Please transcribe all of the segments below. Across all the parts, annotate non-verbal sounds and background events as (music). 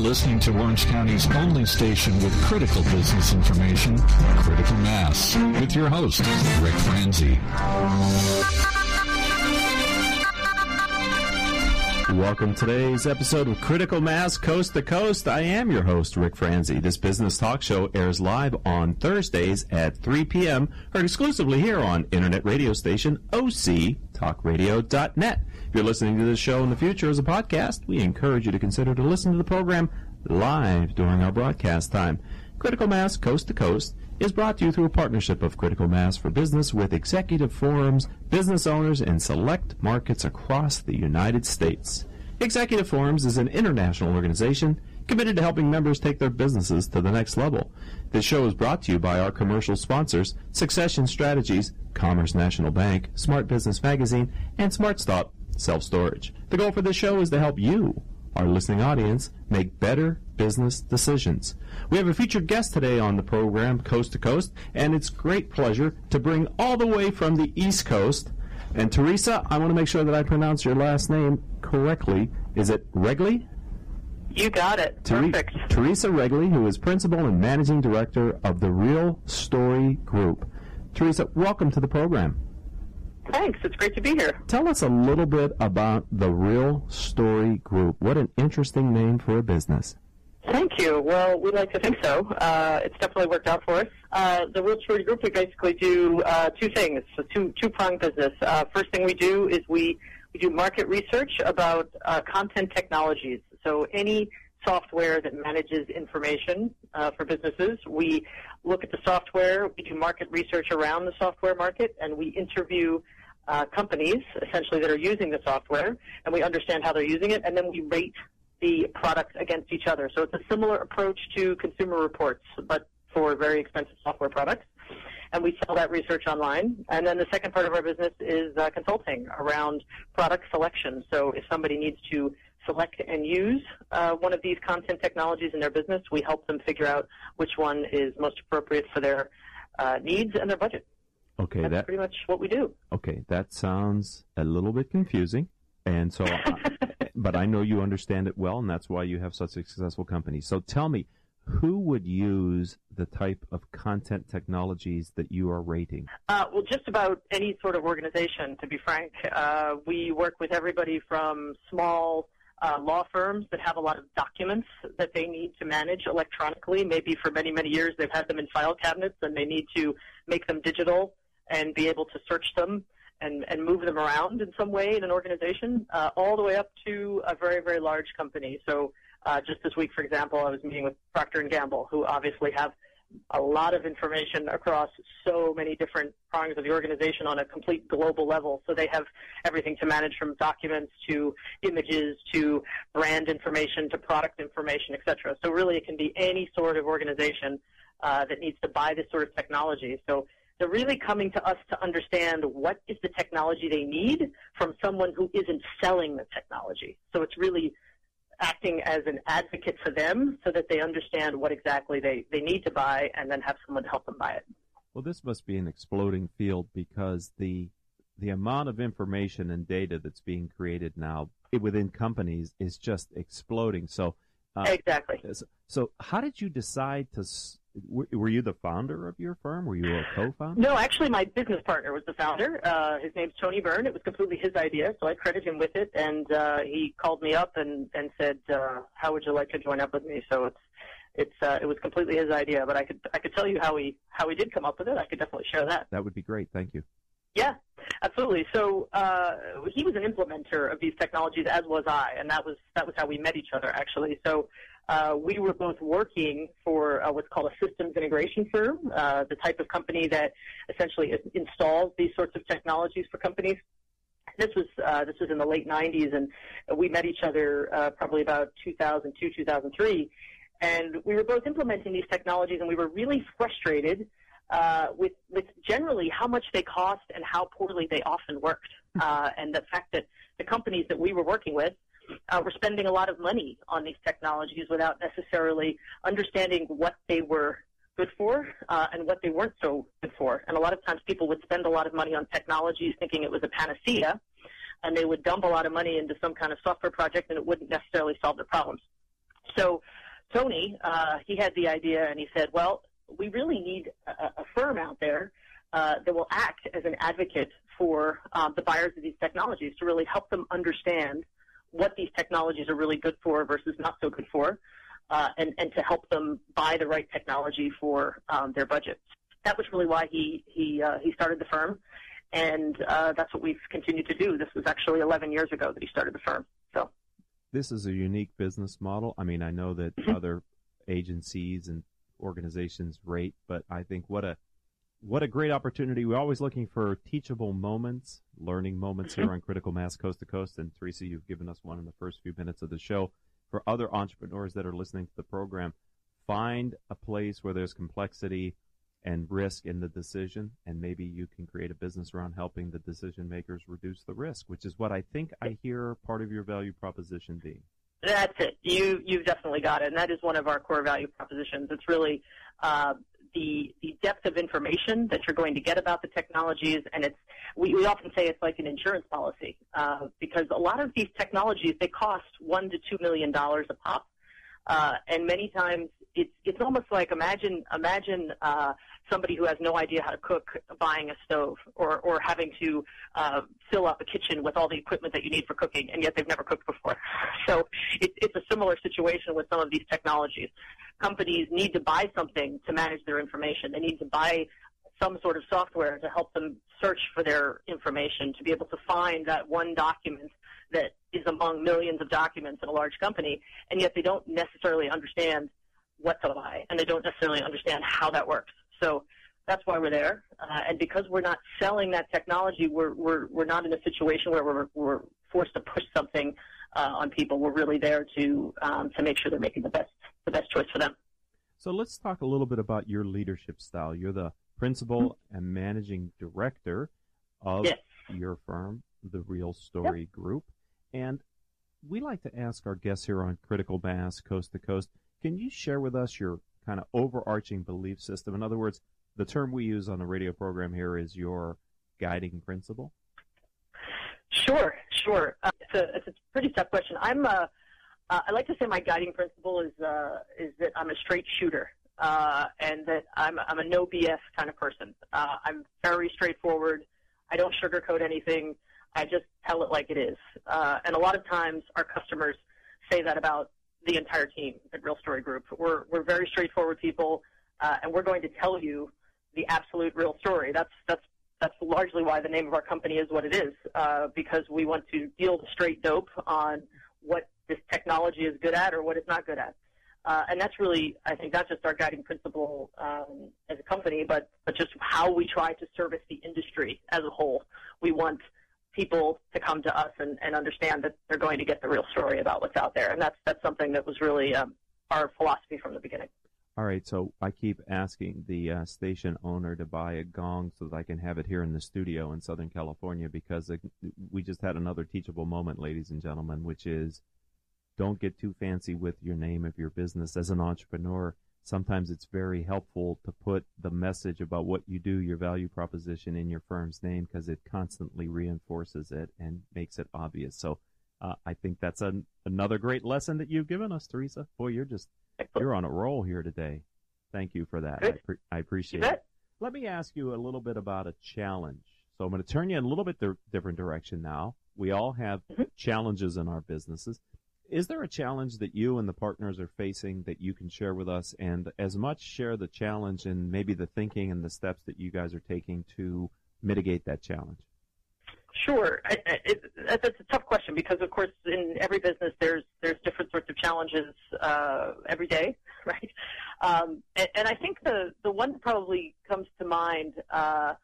listening to Orange County's only station with critical business information, Critical Mass, with your host, Rick Franzi. Welcome to today's episode of Critical Mass Coast to Coast. I am your host, Rick Franzi. This business talk show airs live on Thursdays at 3 p.m. heard exclusively here on internet radio station octalkradio.net. If you're listening to this show in the future as a podcast, we encourage you to consider to listen to the program live during our broadcast time. Critical Mass Coast to Coast is brought to you through a partnership of Critical Mass for Business with executive forums, business owners, and select markets across the United States. Executive Forums is an international organization committed to helping members take their businesses to the next level. This show is brought to you by our commercial sponsors, Succession Strategies, Commerce National Bank, Smart Business Magazine, and SmartStop Self Storage. The goal for this show is to help you, our listening audience, make better business decisions. We have a featured guest today on the program, Coast to Coast, and it's great pleasure to bring all the way from the East Coast. And Teresa, I want to make sure that I pronounce your last name correctly. Is it Regli? You got it. Tere- Perfect. Teresa Regli, who is principal and managing director of the Real Story Group. Teresa, welcome to the program. Thanks. It's great to be here. Tell us a little bit about the Real Story Group. What an interesting name for a business. Thank you. Well, we like to think so. Uh, it's definitely worked out for us. Uh, the Real Story Group, we basically do uh, two things. A two two pronged business. Uh, first thing we do is we we do market research about uh, content technologies. So any software that manages information uh, for businesses, we look at the software. We do market research around the software market, and we interview uh, companies essentially that are using the software, and we understand how they're using it, and then we rate the products against each other. So it's a similar approach to consumer reports, but for very expensive software products. And we sell that research online. And then the second part of our business is uh, consulting around product selection. So if somebody needs to select and use uh, one of these content technologies in their business, we help them figure out which one is most appropriate for their uh, needs and their budget. Okay, That's that pretty much what we do. okay, that sounds a little bit confusing, and so, (laughs) but I know you understand it well, and that's why you have such a successful company. So tell me, who would use the type of content technologies that you are rating? Uh, well, just about any sort of organization, to be frank. Uh, we work with everybody from small uh, law firms that have a lot of documents that they need to manage electronically. Maybe for many, many years they've had them in file cabinets and they need to make them digital and be able to search them and, and move them around in some way in an organization, uh, all the way up to a very, very large company. So uh, just this week, for example, I was meeting with Procter and Gamble, who obviously have a lot of information across so many different prongs of the organization on a complete global level. So they have everything to manage from documents to images to brand information to product information, et cetera. So really it can be any sort of organization uh, that needs to buy this sort of technology. So they're really coming to us to understand what is the technology they need from someone who isn't selling the technology. So it's really acting as an advocate for them so that they understand what exactly they, they need to buy and then have someone help them buy it. Well, this must be an exploding field because the the amount of information and data that's being created now within companies is just exploding. So, uh, Exactly. so, so how did you decide to? Were you the founder of your firm? Were you a co-founder? No, actually, my business partner was the founder. Uh, his name's Tony Byrne. It was completely his idea, so I credit him with it. And uh, he called me up and and said, uh, "How would you like to join up with me?" So it's it's uh, it was completely his idea. But I could I could tell you how he how he did come up with it. I could definitely share that. That would be great. Thank you. Yeah, absolutely. So uh, he was an implementer of these technologies, as was I, and that was that was how we met each other actually. So uh, we were both working for uh, what's called a systems integration firm, uh, the type of company that essentially installs these sorts of technologies for companies. This was uh, this was in the late '90s, and we met each other uh, probably about 2002, 2003, and we were both implementing these technologies, and we were really frustrated uh, with with generally how much they cost and how poorly they often worked, uh, and the fact that the companies that we were working with uh, were spending a lot of money on these technologies without necessarily understanding what they were good for uh, and what they weren't so good for. And a lot of times people would spend a lot of money on technologies thinking it was a panacea, and they would dump a lot of money into some kind of software project and it wouldn't necessarily solve their problems. So Tony, uh, he had the idea and he said, well, we really need a, a firm out there uh, that will act as an advocate for um, the buyers of these technologies to really help them understand what these technologies are really good for versus not so good for, uh, and, and to help them buy the right technology for um, their budgets. That was really why he he uh, he started the firm, and uh, that's what we've continued to do. This was actually 11 years ago that he started the firm. So this is a unique business model. I mean, I know that mm-hmm. other agencies and organizations rate, but I think what a what a great opportunity. We're always looking for teachable moments, learning moments here mm-hmm. on Critical Mass Coast to Coast. And Teresa, you've given us one in the first few minutes of the show. For other entrepreneurs that are listening to the program, find a place where there's complexity and risk in the decision, and maybe you can create a business around helping the decision makers reduce the risk, which is what I think I hear part of your value proposition being. That's it. You you've definitely got it, and that is one of our core value propositions. It's really uh, the the depth of information that you're going to get about the technologies, and it's we, we often say it's like an insurance policy uh, because a lot of these technologies they cost one to two million dollars a pop, uh, and many times it's it's almost like imagine imagine uh, somebody who has no idea how to cook buying a stove or or having to uh, fill up a kitchen with all the equipment that you need for cooking, and yet they've never cooked before. (laughs) So it, it's a similar situation with some of these technologies companies need to buy something to manage their information. They need to buy some sort of software to help them search for their information, to be able to find that one document that is among millions of documents in a large company, and yet they don't necessarily understand what to buy, and they don't necessarily understand how that works. So that's why we're there, uh, and because we're not selling that technology, we're we're we're not in a situation where we're we're forced to push something uh, on people. We're really there to um, to make sure they're making the best the best choice for them. So let's talk a little bit about your leadership style. You're the principal mm-hmm. and managing director of yes. your firm, the Real Story yep. Group, and we like to ask our guests here on Critical Mass Coast to Coast. Can you share with us your kind of overarching belief system? In other words, the term we use on the radio program here is your guiding principle. Sure, sure. Uh, it's, a, it's a pretty tough question. I'm a, uh, I like to say my guiding principle is uh, is that I'm a straight shooter, uh, and that I'm I'm a no BS kind of person. Uh, I'm very straightforward. I don't sugarcoat anything. I just tell it like it is. Uh, and a lot of times, our customers say that about the entire team at Real Story Group. We're we're very straightforward people, uh, and we're going to tell you the absolute real story. That's that's that's largely why the name of our company is what it is, uh, because we want to deal the straight dope on what this technology is good at or what it's not good at. Uh, and that's really, I think, not just our guiding principle um, as a company, but, but just how we try to service the industry as a whole. We want people to come to us and, and understand that they're going to get the real story about what's out there. And that's, that's something that was really um, our philosophy from the beginning. All right, so I keep asking the uh, station owner to buy a gong so that I can have it here in the studio in Southern California because it, we just had another teachable moment, ladies and gentlemen, which is don't get too fancy with your name of your business as an entrepreneur. Sometimes it's very helpful to put the message about what you do, your value proposition in your firm's name because it constantly reinforces it and makes it obvious. So uh, I think that's an, another great lesson that you've given us, Teresa. Boy, you're just you're on a roll here today. Thank you for that. I, pre- I, appreciate it. Let me ask you a little bit about a challenge. So I'm going to turn you in a little bit di- different direction now. We all have mm-hmm. challenges in our businesses. Is there a challenge that you and the partners are facing that you can share with us? And as much share the challenge and maybe the thinking and the steps that you guys are taking to mitigate that challenge. Sure, I, it, that's a tough question because, of course, in every business there's there's different sorts of challenges uh, every day, (laughs) right? Um, and, and I think the the one that probably comes to mind uh,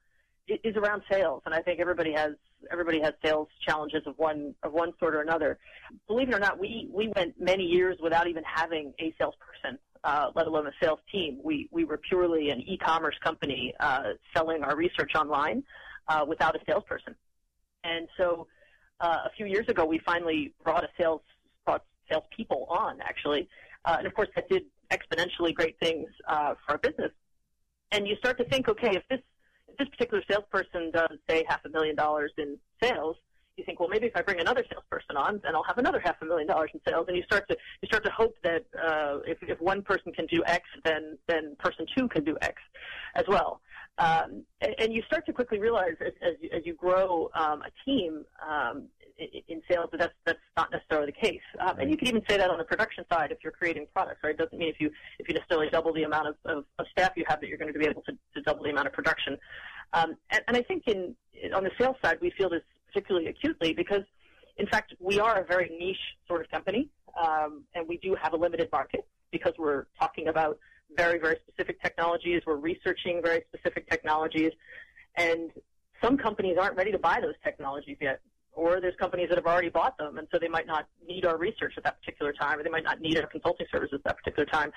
is around sales, and I think everybody has everybody has sales challenges of one of one sort or another. Believe it or not, we we went many years without even having a salesperson, uh, let alone a sales team. We we were purely an e-commerce company uh, selling our research online uh, without a salesperson. And so uh, a few years ago, we finally brought a sales brought salespeople on actually, uh, and of course that did exponentially great things uh, for our business. And you start to think, okay, if this this particular salesperson does say half a million dollars in sales, you think, well, maybe if I bring another salesperson on, then I'll have another half a million dollars in sales. And you start to you start to hope that uh, if if one person can do X, then then person two can do X as well. Um, and, and you start to quickly realize as, as, you, as you grow um, a team um, in, sales that that's that's not necessarily the case. Um, and you can even say that on the production side if you're creating products. Right? It doesn't mean if you if you necessarily double the amount of, of, of staff you have that you're going to be able to, to double the amount of production. Um, and, and I think in on the sales side we feel this particularly acutely because, in fact, we are a very niche sort of company, um, and we do have a limited market because we're talking about very, very specific technologies. We're researching very specific technologies, and some companies aren't ready to buy those technologies yet. Or there's companies that have already bought them, and so they might not need our research at that particular time, or they might not need our consulting services at that particular time.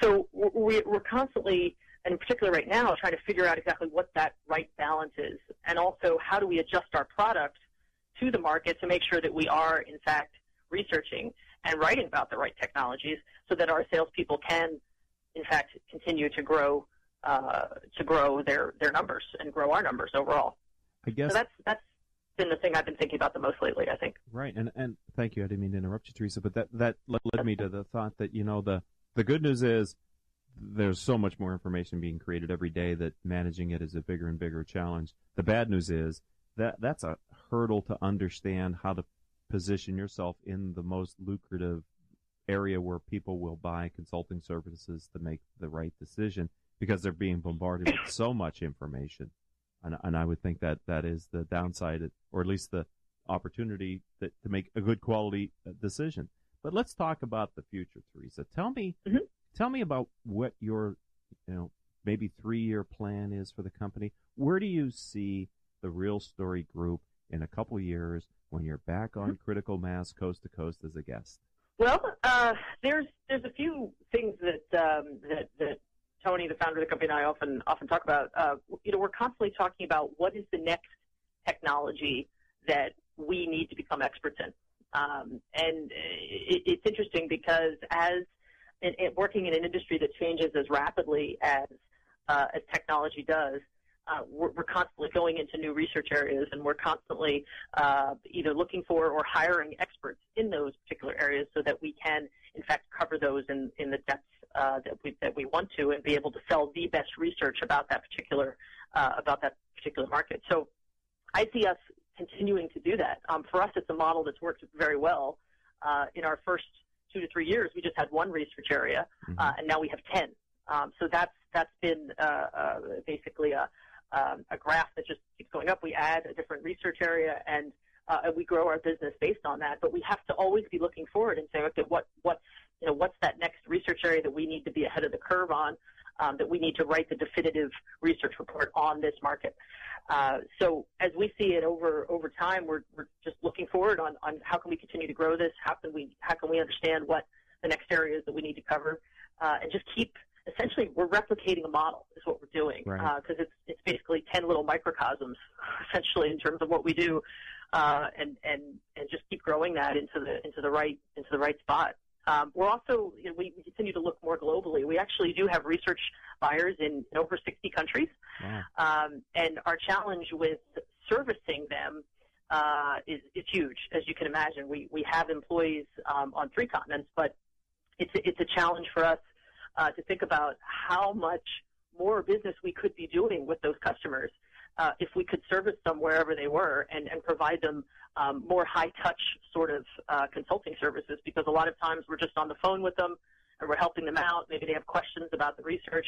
So we're constantly and in particular right now, trying to figure out exactly what that right balance is, and also how do we adjust our product to the market to make sure that we are, in fact, researching and writing about the right technologies so that our salespeople can, in fact, continue to grow uh, to grow their, their numbers and grow our numbers overall. I guess so that's that's been the thing I've been thinking about the most lately. I think. Right, and and thank you. I didn't mean to interrupt you, Teresa, but that that led me to the thought that you know the the good news is there's so much more information being created every day that managing it is a bigger and bigger challenge. The bad news is that that's a hurdle to understand how to position yourself in the most lucrative area where people will buy consulting services to make the right decision because they're being bombarded with so much information. And, and I would think that that is the downside, or at least the opportunity that, to make a good quality uh, decision. But let's talk about the future, Teresa. Tell me, mm-hmm. Tell me about what your, you know, maybe three year plan is for the company. Where do you see the Real Story Group in a couple years when you're back on mm-hmm. Critical Mass Coast to Coast as a guest? Well, uh, there's there's a few things that um, that that Tony, the founder of the company, and I often often talk about. Uh, you know, we're constantly talking about what is the next technology that we need to become experts in. Um, and it, it's interesting because as in, in working in an industry that changes as rapidly as uh, as technology does, uh, we're, we're, constantly going into new research areas, and we're constantly uh, either looking for or hiring experts in those particular areas, so that we can, in fact, cover those in, in the depth uh, that we that we want to, and be able to sell the best research about that particular uh, about that particular market. So, I see us continuing to do that. Um, for us, it's a model that's worked very well. Uh, in our first two to three years, we just had one research area, mm-hmm. uh, and now we have ten. Um, so that's that's been uh, uh, basically a um, a graph that just keeps going up. We add a different research area, and uh, we grow our business based on that. But we have to always be looking forward and say, okay, what what you know, what's that next research area that we need to be ahead of the curve on? Um, that we need to write the definitive research report on this market. Uh, so as we see it over over time, we're, we're just looking forward on, on how can we continue to grow this? How can we how can we understand what the next areas that we need to cover, uh, and just keep essentially we're replicating a model is what we're doing because right. uh, it's it's basically ten little microcosms (laughs) essentially in terms of what we do, uh, and and and just keep growing that into the into the right into the right spot. Um, we're also, you know, we, we, continue to look more globally. We actually do have research buyers in, in over 60 countries. Wow. Um, and our challenge with servicing them uh, is, is huge, as you can imagine. We, we have employees um, on three continents, but it's, it's a challenge for us uh, to think about how much more business we could be doing with those customers uh, if we could service them wherever they were and, and provide them um, more high touch sort of uh, consulting services because a lot of times we're just on the phone with them and we're helping them out. Maybe they have questions about the research,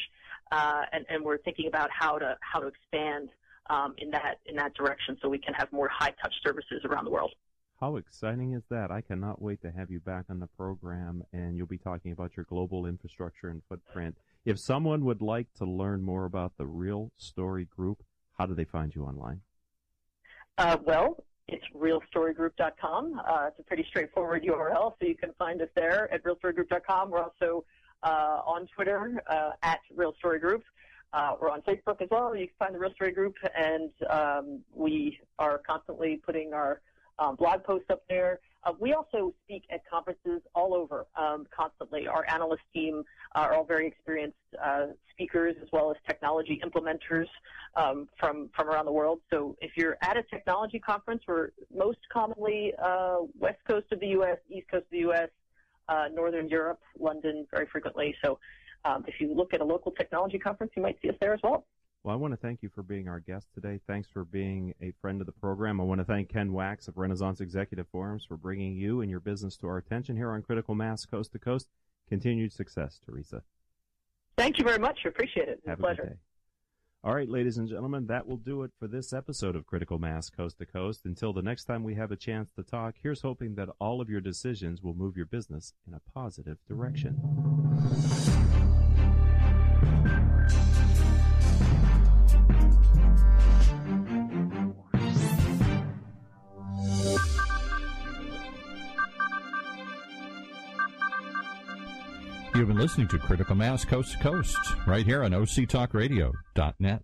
uh, and, and we're thinking about how to how to expand um, in that in that direction so we can have more high touch services around the world. How exciting is that? I cannot wait to have you back on the program, and you'll be talking about your global infrastructure and footprint. If someone would like to learn more about the Real Story Group, how do they find you online? Uh, well, it's realstorygroup.com. Uh, it's a pretty straightforward URL, so you can find us there at realstorygroup.com. We're also uh, on Twitter uh, at realstorygroup. Uh, we're on Facebook as well. You can find the Real Story Group, and um, we are constantly putting our um, blog posts up there. Uh, we also speak at conferences all over um, constantly. Our analyst team are all very experienced uh, speakers as well as technology implementers um, from from around the world. So if you're at a technology conference, we're most commonly uh, west coast of the U.S., east coast of the U.S., uh, northern Europe, London, very frequently. So um, if you look at a local technology conference, you might see us there as well. Well, I want to thank you for being our guest today. Thanks for being a friend of the program. I want to thank Ken Wax of Renaissance Executive Forums for bringing you and your business to our attention here on Critical Mass Coast to Coast. Continued success, Teresa. Thank you very much. Appreciate it. Have a pleasure. good day. All right, ladies and gentlemen, that will do it for this episode of Critical Mass Coast to Coast. Until the next time we have a chance to talk, here's hoping that all of your decisions will move your business in a positive direction. You've been listening to Critical Mass Coast to Coast right here on OCTalkRadio.net.